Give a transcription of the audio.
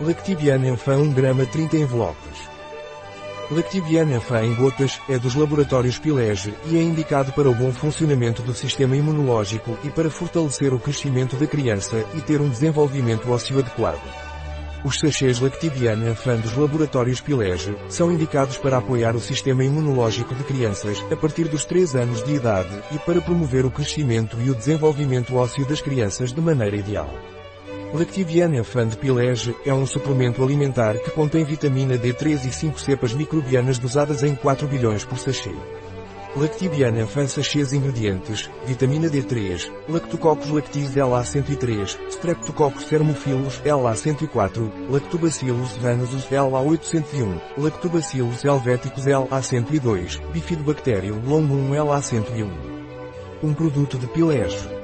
Lactibiana Enfant 1 grama 30 envelopes. Lactibiana Enfant em gotas é dos laboratórios Pilege e é indicado para o bom funcionamento do sistema imunológico e para fortalecer o crescimento da criança e ter um desenvolvimento ósseo adequado. Os sachês Lactibiana Enfant dos laboratórios Pilege são indicados para apoiar o sistema imunológico de crianças a partir dos 3 anos de idade e para promover o crescimento e o desenvolvimento ósseo das crianças de maneira ideal. Lactibiana Enfant Pilege é um suplemento alimentar que contém vitamina D3 e 5 cepas microbianas dosadas em 4 bilhões por sachê. Lactibiana Enfant Sachês Ingredientes, vitamina D3, Lactococcus lactis LA103, Streptococcus thermophilus LA104, Lactobacillus vanosus LA801, Lactobacillus helveticus LA102, Bifidobacterium longum LA101. Um produto de Pilege.